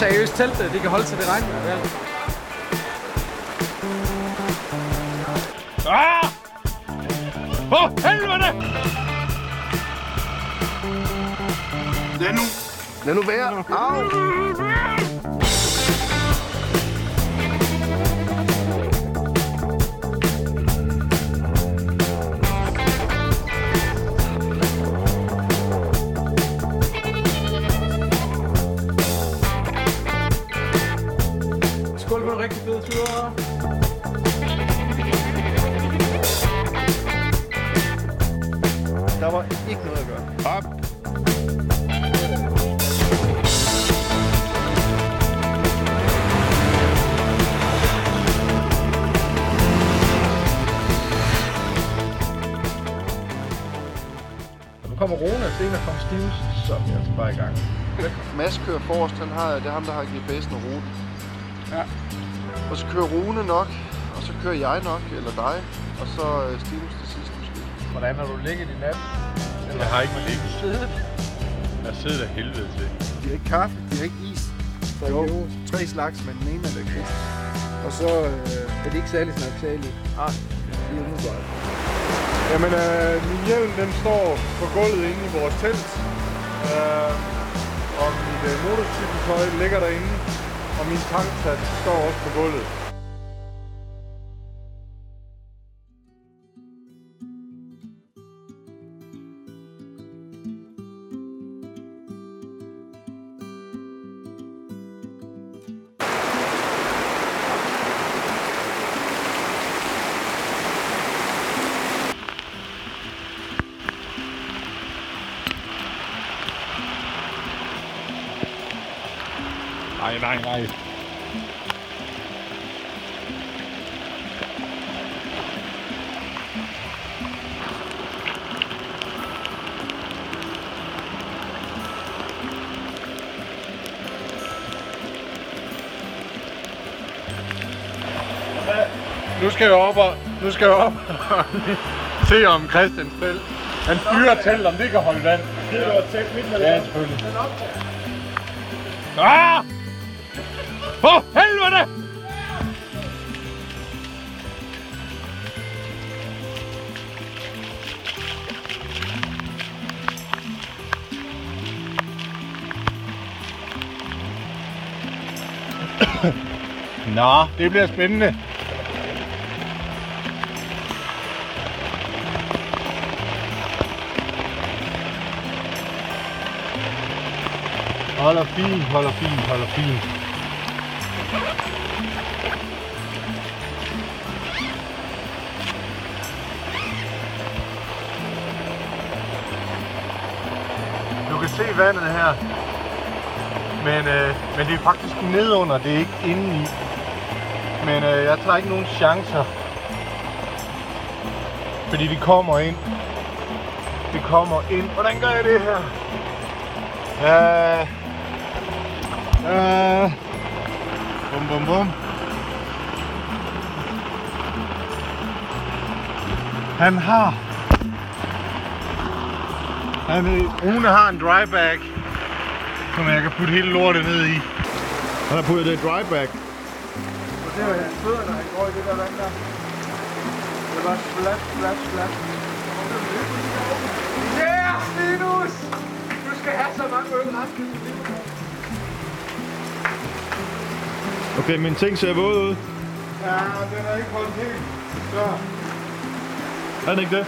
seriøst teltet, det kan holde til det regn. Ja. Ah! For helvede! Lad nu. Lad nu være. Au. Tur. Der var ikke noget at gøre. Op. Nu kommer Rune, senere kommer Stivs, så er vi altså bare i gang. Mads kører forrest, han har, det er ham, der har GPS'en og ruten. Ja. Og så kører Rune nok, og så kører jeg nok, eller dig, og så øh, Stivus til sidst måske. Hvordan har du ligget i nat? Jeg har ikke ligget. Jeg sidder af helvede til. De har ikke kaffe, de har ikke is. Jo, tre slags, men den ene er lakrids. Og så øh, Er det ikke særlig snaksaligt? ah, det er umiddelbart. Jamen, øh, min hjelm den står på gulvet inde i vores telt. Øh, og mit øh, motorcykeltøj ligger derinde. Og min tanksats står også på gulvet. Nu skal jeg op og, nu skal jeg op og se om Christian selv. Han fyrer telt, om det kan holde vand. Det var tæt midt med Ja, selvfølgelig. Ah! For helvede! Nå, det bliver spændende. Holder fint, holder fint, holder fint. Du kan se vandet her. Men, øh, men det er faktisk nedunder, det er ikke inde i. Men øh, jeg tager ikke nogen chancer. Fordi det kommer ind. Det kommer ind. Hvordan gør jeg det her? Øh, Øh, Bum, bum, bum. Han har... Han, Rune har en dry bag, som jeg kan putte hele lortet ned i. Han har puttet det i dry bag. Og det var hans fødder, når han går i det der vand der. Det var splash, splash, splash. Yeah, Stinus! Du skal have så mange øl resten af dit liv. Okay, min ting ser våd ud. Ja, den er ikke holdt helt. Så. Er den ikke det?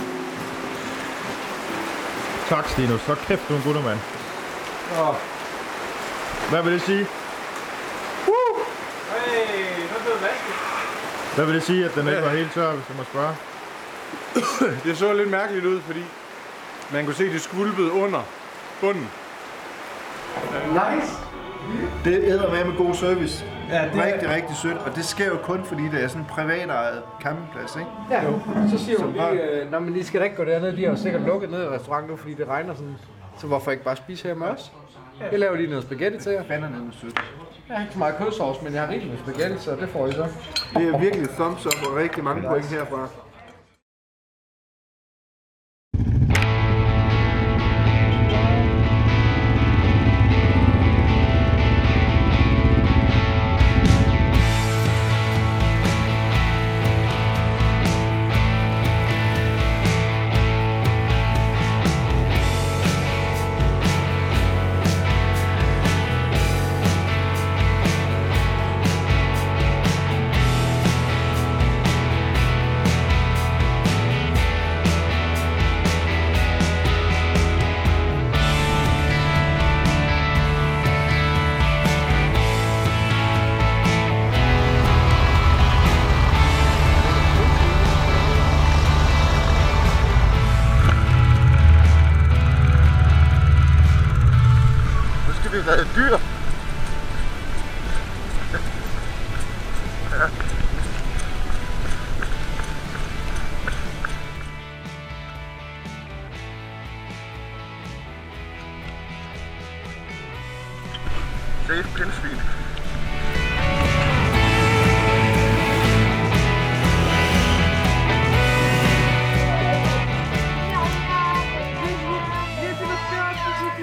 Tak, Stinus. Så kæft, du er en guttermand. Så. Hvad vil det sige? Hey, nu er det vasket. Hvad vil det sige, at den ikke var helt tør, hvis jeg må spørge? Det så lidt mærkeligt ud, fordi man kunne se, det skvulpede under bunden. Nice! Det æder med med god service. Ja, det er- Rigtig, rigtig sødt. Og det sker jo kun, fordi det er sådan en privatejet campingplads, ikke? Ja, så siger hun lige, øh, Nå, men I skal da ikke gå derned, de har jo sikkert lukket ned i restauranten nu, fordi det regner sådan. Så hvorfor ikke bare spise her med os? Jeg laver lige noget spaghetti til jer. Fanderne med sødt. Jeg har ikke så meget kødsovs, men jeg har rigeligt med spaghetti, så det får I så. Det er virkelig thumbs up og rigtig mange point herfra.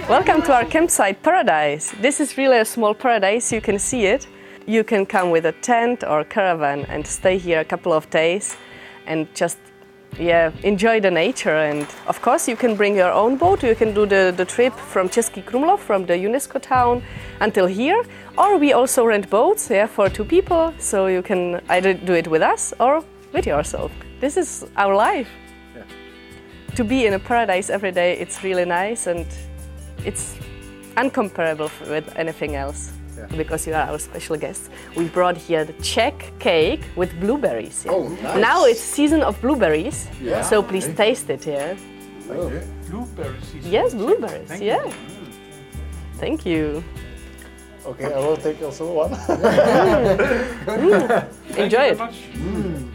Welcome to our campsite paradise. This is really a small paradise, you can see it. You can come with a tent or caravan and stay here a couple of days and just yeah, enjoy the nature and of course you can bring your own boat. You can do the, the trip from Český Krumlov from the UNESCO town until here or we also rent boats yeah, for two people so you can either do it with us or with yourself. This is our life. Yeah. To be in a paradise every day, it's really nice and it's uncomparable with anything else because you are our special guest. We brought here the Czech cake with blueberries. yeah. Oh, nice. Now it's season of blueberries, Yeah. so please taste it here. Blueberry season. Yes, blueberries. Thank yeah. you. Thank you. Okay, I will take also one. Mm. Enjoy it. Much. Mm.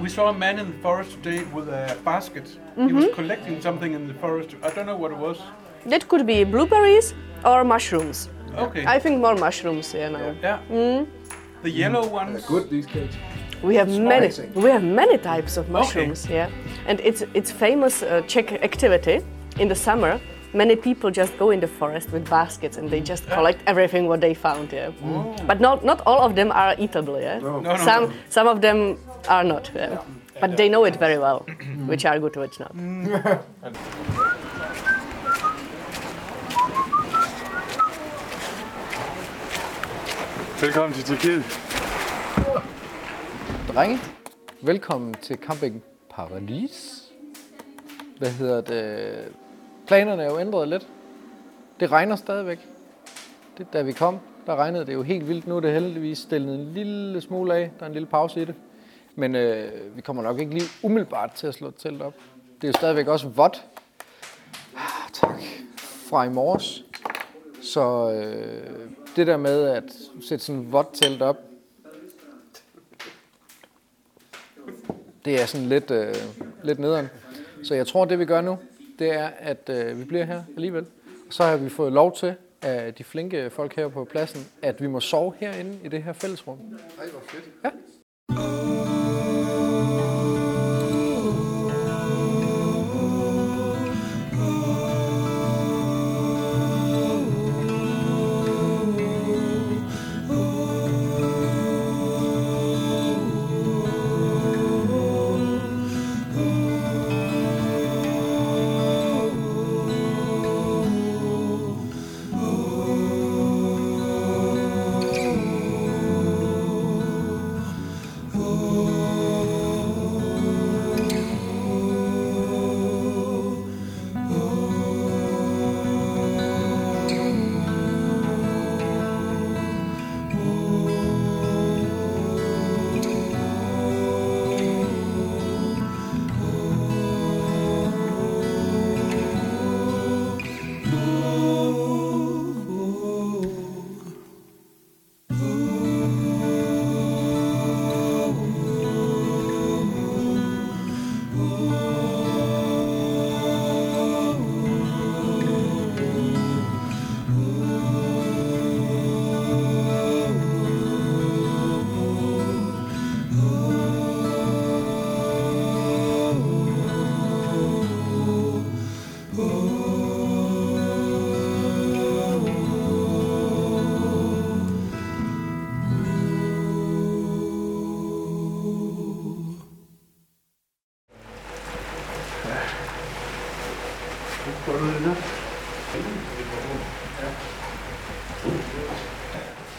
We saw a man in the forest today with a basket. He was mm-hmm. collecting something in the forest. I don't know what it was. That could be blueberries or mushrooms. Okay. I think more mushrooms here now. yeah. Mm. The yellow mm. ones. Good, these cakes. We have many. Spicy. We have many types of mushrooms. Yeah, and it's it's famous uh, Czech activity in the summer. Many people just go in the forest with baskets and they mm. just collect everything what they found. Yeah, oh. but not not all of them are eatable. Yeah, No, no, some no. some of them are not. Yeah. But they know it very well, which are good, which not. Velkommen til Tyrkiet. Drenge, velkommen til Camping Paradis. Hvad hedder det? Planerne er jo ændret lidt. Det regner stadigvæk. Det, da vi kom, der regnede det jo helt vildt. Nu er det heldigvis stillet en lille smule af. Der er en lille pause i det. Men øh, vi kommer nok ikke lige umiddelbart til at slå et telt op. Det er jo stadigvæk også vådt. Ah, tak. Fra i morges. Så øh, det der med at sætte sådan et vådt telt op, det er sådan lidt, øh, lidt nederen. Så jeg tror, det vi gør nu, det er, at øh, vi bliver her alligevel. Så har vi fået lov til af de flinke folk her på pladsen, at vi må sove herinde i det her fællesrum. Ej, hvor fedt. Ja.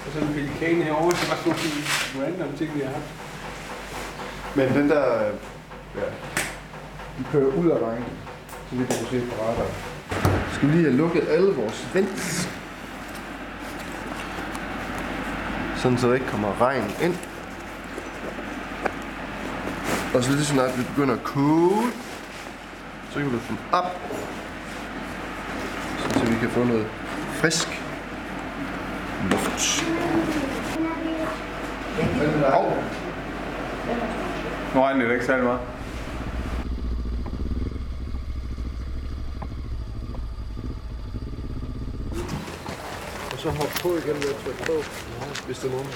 Og så en pelikan herovre, så var sådan nogle random ting, vi har haft. Men den der... Ja. Vi kører ud af regnen, så vi kan se på radar. Skal vi lige have lukket alle vores vents. Sådan så der ikke kommer regn ind. Og så lige så snart vi begynder at koge, så kan vi lukke den op. Kan få noget frisk luft. Nu regner det ikke særlig meget. Og så hop på igen ved at trykke på, hvis det er nogen.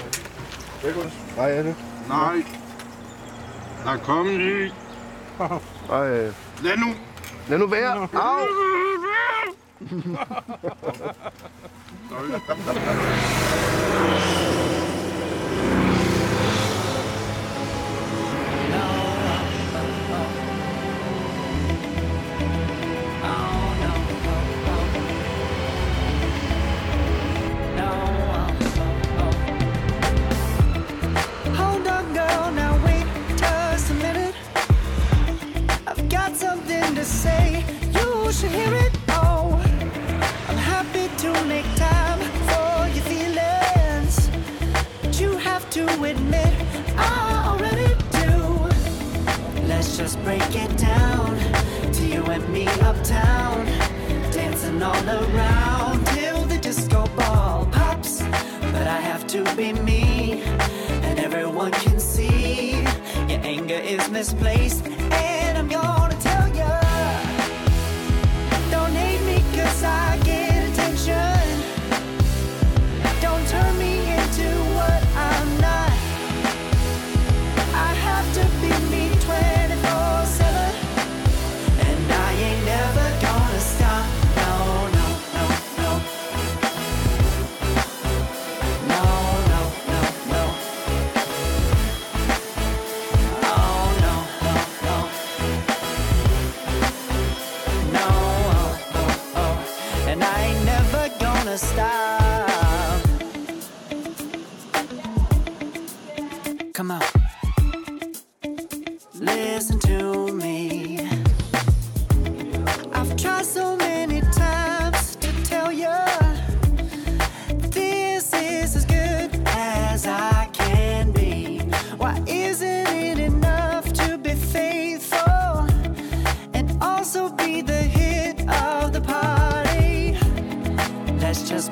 Nej, er det? Nej. Der er kommet. Nej, øh, Lad nu. lad nu være. Au! 놀랐답답하네. Around till the disco ball pops. But I have to be me, and everyone can see your anger is misplaced.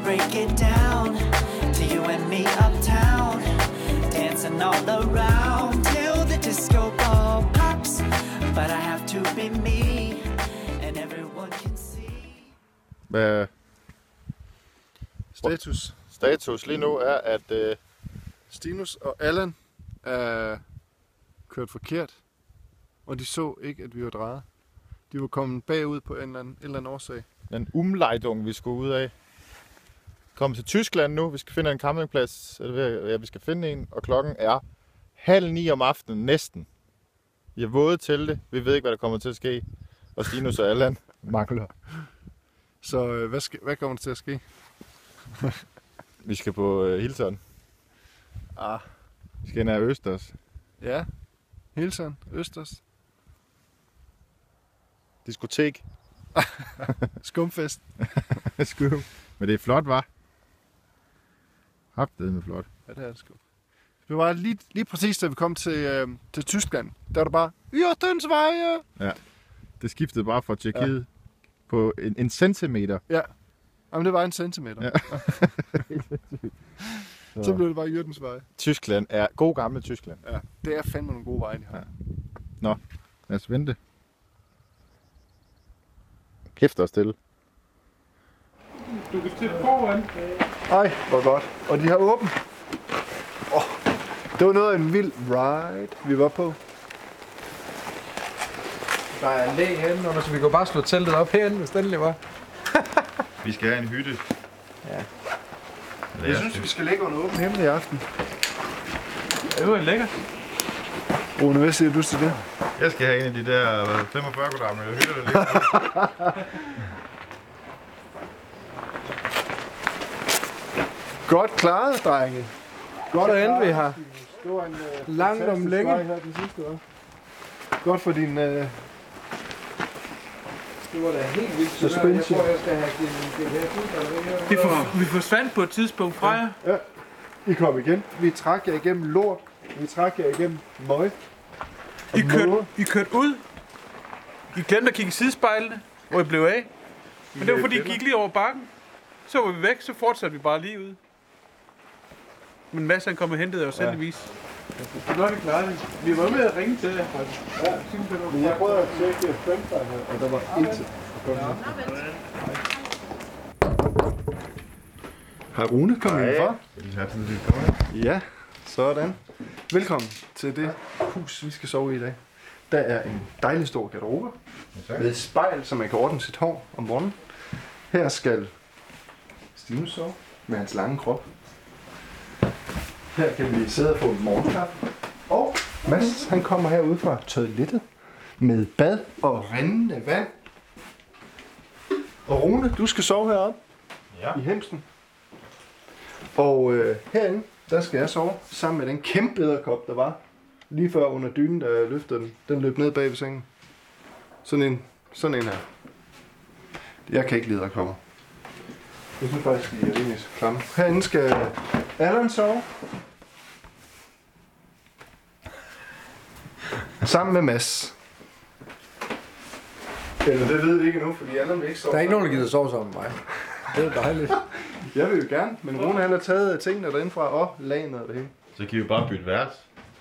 Break it down to you and me uptown, dancing all around till the disco ball pops. But I have to be me, and everyone can see. Hvad Status. status lige nu er, at øh, Stinus og Allan er kørt forkert, og de så ikke, at vi var drejet. De var kommet bagud på en eller anden, en eller anden årsag. den umlejdung, vi skulle ud af, kom til Tyskland nu. Vi skal finde en campingplads. Eller, ja, vi skal finde en, og klokken er halv ni om aftenen næsten. Vi har våde til det. Vi ved ikke, hvad der kommer til at ske. Og Stinus og Allan mangler. Så øh, hvad, skal, hvad kommer der til at ske? Vi skal på øh, Hilton. Ah, Vi skal ind af Østers. ja. Hilton, Østers, Diskotek. Skumfest. Skum. Men det er flot, var. Haptet med flot. Ja, det er det sgu. Det var lige, lige præcis, da vi kom til, øh, til Tyskland. Der var der bare, Jørstensveje! Det skiftede bare fra Tjekkiet ja. på en, en centimeter. Ja. Jamen, det var en centimeter. Ja. Ja. så blev det bare Jørgensvej. Tyskland er god gamle Tyskland. Ja, det er fandme nogle gode veje, de har. Ja. Lad os vente. Kæft og stille. Du kan sætte foran. Ej, hvor godt. Og de har åbent. Oh, det var noget af en vild ride, vi var på. Der er læ herinde under, så vi kunne bare slå teltet op herinde, hvis det endelig var. Vi skal have en hytte. Ja. Jeg synes, vi skal lægge under åben himmel i aften. Det var lækkert. Rune, hvad siger du til det? Jeg skal have en af de der hvad, 45 kvadratmeter hytter, der ligger. Godt klaret, drenge. Godt Så endte vi her. Det var en Langt om længe. her den sidste var. Godt for din... Uh, Det var da helt vildt. Suspension. Jeg tror, jeg skal have det her Vi, for, vi forsvandt på et tidspunkt fra jer. I kom igen. Vi trak jer igennem lort. Vi trak jer igennem møg. I kørte, I kørte ud. I glemte at kigge i sidespejlene, hvor I blev af. Men det var fordi, I gik lige over bakken. Så var vi væk, så fortsatte vi bare lige ud. Men Mads han kom og hentede os heldigvis. Ja. Nå, det klarer vi. Vi var med at ringe til jer. Ja, Men jeg prøvede at tjekke Friendfire her, og der var intet. Hej Rune, kom indenfor. Ja, sådan. Velkommen til det hus, vi skal sove i i dag. Der er en dejlig stor garderobe med et spejl, så man kan ordne sit hår om morgenen. Her skal Stine sove med hans lange krop. Her kan vi sidde og få en morgenkaffe. Og Mads, han kommer herud fra toilettet med bad og rindende vand. Og Rune, du skal sove heroppe Ja. i hemsen. Og øh, herinde, der skal jeg sove sammen med den kæmpe æderkop, der var lige før under dynen, da jeg løftede den. Den løb ned bag ved sengen. Sådan en, sådan en her. Jeg kan ikke lide æderkopper. Jeg synes faktisk, de er rimelig klamme. Herinde skal Allan sove. Sammen med Mads. Eller det ved vi ikke endnu, fordi Allan vil ikke sove. Der er ikke nogen, der gider sove sammen med mig. Det er dejligt. Jeg vil jo gerne, men Rune han har taget tingene derindefra og lanet og det hele. Så kan vi jo bare bytte vært.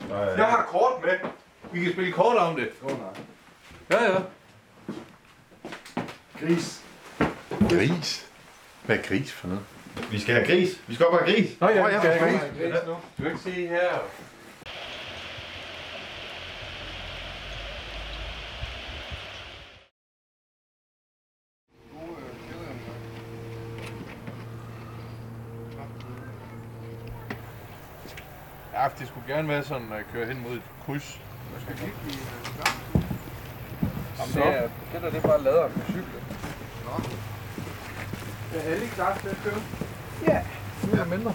Jeg har kort med. Vi kan spille kort om det. Åh oh, nej. Ja, ja. Gris. Gris? Hvad er gris for noget? Vi skal have gris. Vi skal op og have gris. Nå, ja, ja, skal fanden. ikke. Du kan ikke se her. Ja, det skulle gerne være sådan, at jeg kører hen mod et kryds. Jamen, det er, det der, det er bare laderen på cyklen. Er alle klar til at køre? Ja. Mere eller mindre.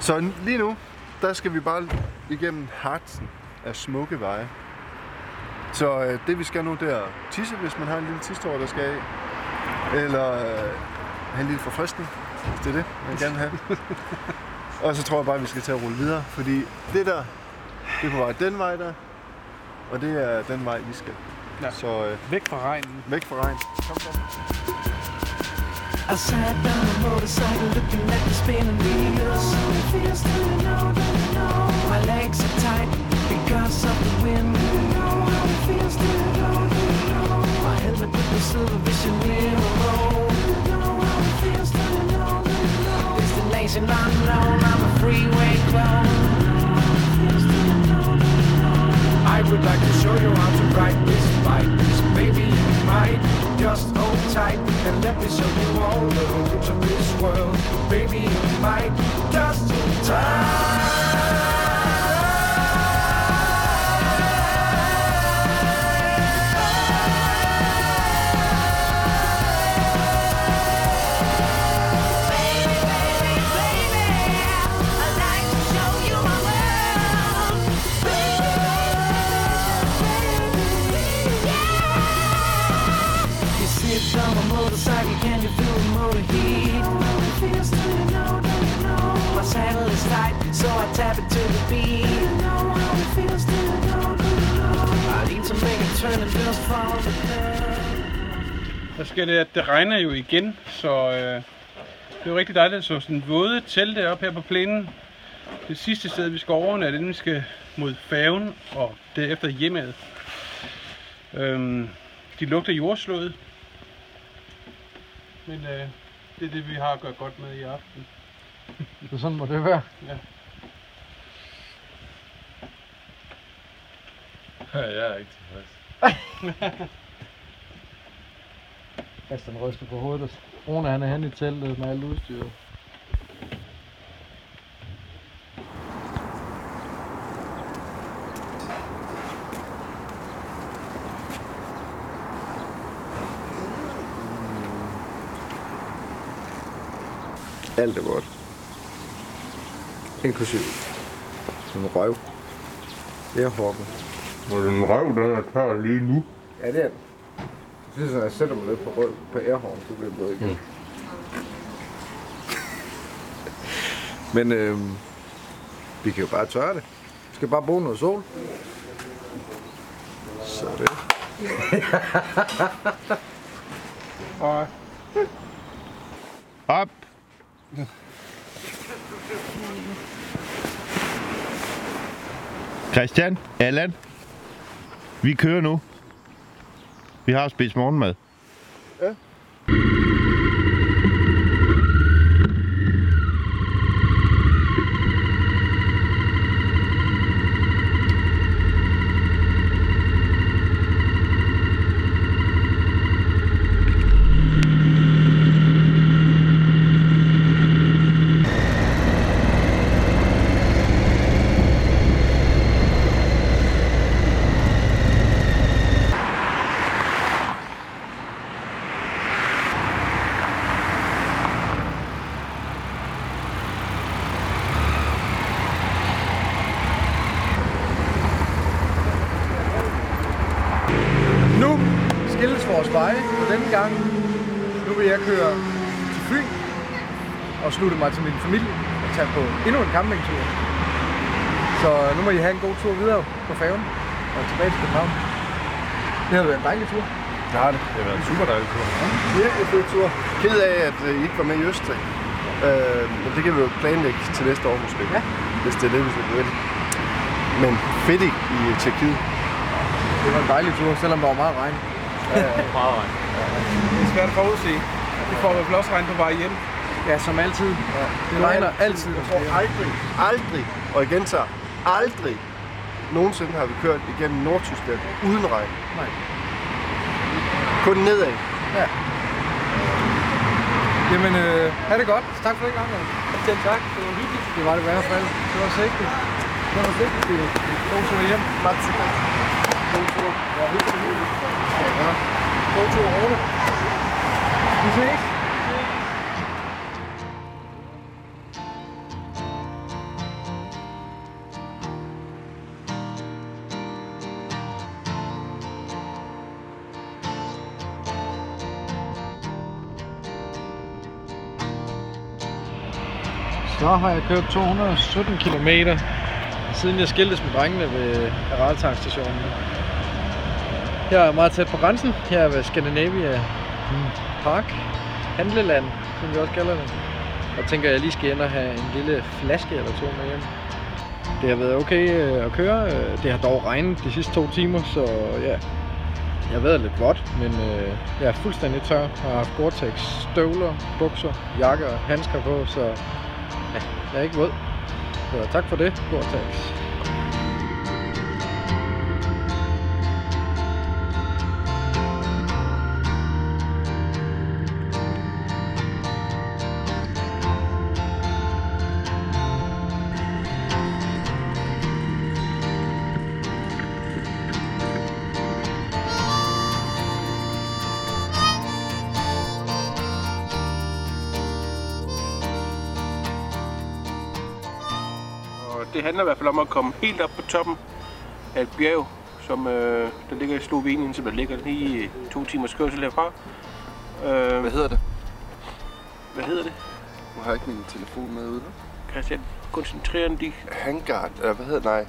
Så lige nu, der skal vi bare igennem hartsen af smukke veje. Så øh, det vi skal nu, det er tisse, hvis man har en lille tistår, der skal af. Eller øh, have en lille forfriskning, hvis det er det, man gerne vil have. og så tror jeg bare, at vi skal til at rulle videre, fordi det der, det er på vej den vej der, og det er den vej, vi skal. Ja. Så øh, Væk fra regnen. væk fra regn. Kom, kom. I sat down a motorcycle looking at the spinning wheels. My legs are tight because of the wind. Baby you might just hold tight Der sker det, at det regner jo igen, så øh, det er jo rigtig dejligt at så sådan våde telte op her på plænen. Det sidste sted, vi skal overnatte, inden vi skal mod færgen og derefter hjemad. Øhm, de lugter jordslået. Men øh, det er det, vi har at gøre godt med i aften. Så sådan må det være. Ja, jeg er ikke tilfreds. Christian ryster på hovedet. Rune han er henne i teltet med alt udstyret. Alt er vort. Inklusiv Som røv. Det er hårdt. Og den røv, den er tør lige nu. Ja, det er den. Det er sådan, at jeg sætter mig lidt på røv på airhorn, så bliver det blød igen. Men øhm, vi kan jo bare tørre det. Vi skal bare bruge noget sol. Så det. Og Op! Christian, Allan, vi kører nu. Vi har spist morgenmad. Ja. Nu skilles vores veje, og denne gang, nu vil jeg køre til Fyn og slutte mig til min familie og tage på endnu en campingtur. Så nu må I have en god tur videre på færgen og tilbage til København. Det har været en dejlig tur. Det har det. Det har været en super dejlig tur. Virkelig fed tur. Ked af, at øh, I ikke var med i Østrig. Øh, men det kan vi jo planlægge til næste år måske. Ja. Hvis det er det, vi skal gå Men fedt i i Tjekkiet. Det var en dejlig tur, selvom der var meget regn. det er svært at forudse. Vi får vel også regn på vej hjem. Ja, som altid. Ja. Det regner altid. Jeg tror aldrig, aldrig, og igen så aldrig nogensinde har vi kørt igennem Nordtyskland uden regn. Nej. Kun nedad. Jamen, øh, ha' det godt. Tak for det, gang. Selv tak. Det var hyggeligt. Det var det i hvert fald. Det var sigtigt. Det var sigtigt. God tur hjem. Tak til dig. God tur. Ja, hyggeligt. Ja. God tur, Rune. Vi ses. Så har jeg kørt 217 km, siden jeg skiltes med drengene ved Araltankstationen. Her er meget tæt på grænsen. Her er ved Scandinavia Park. Handleland, som vi også kalder det. Og tænker, at jeg lige skal ind og have en lille flaske eller to med hjem. Det har været okay øh, at køre. Øh, det har dog regnet de sidste to timer, så ja, jeg har været lidt vådt, men øh, jeg er fuldstændig tør. Jeg har haft Gore-Tex støvler, bukser, jakke og handsker på, så ja, jeg er ikke våd. Så tak for det, Gore-Tex. Handler i hvert fald om at komme helt op på toppen af et bjerg, som øh, der ligger i Slovenien, som der ligger lige to timers kørsel herfra. Øh, Hvad hedder det? hvad hedder det? Nu har jeg ikke min telefon med ude. Christian, koncentrer dig. Hangard, eller hvad hedder Nej.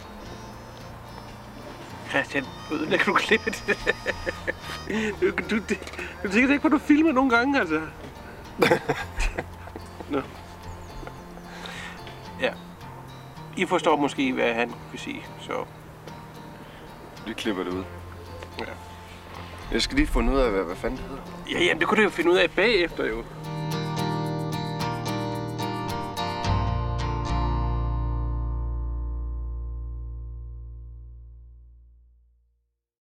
Christian, ødelægger du klippet? du, du, du, du tænker ikke på, at du filmer nogle gange, altså. Nå. I forstår måske, hvad han vil sige, så... Vi klipper det ud. Ja. Jeg skal lige finde ud af, hvad, hvad fanden det hedder. Ja, jamen, det kunne du jo finde ud af bagefter, jo.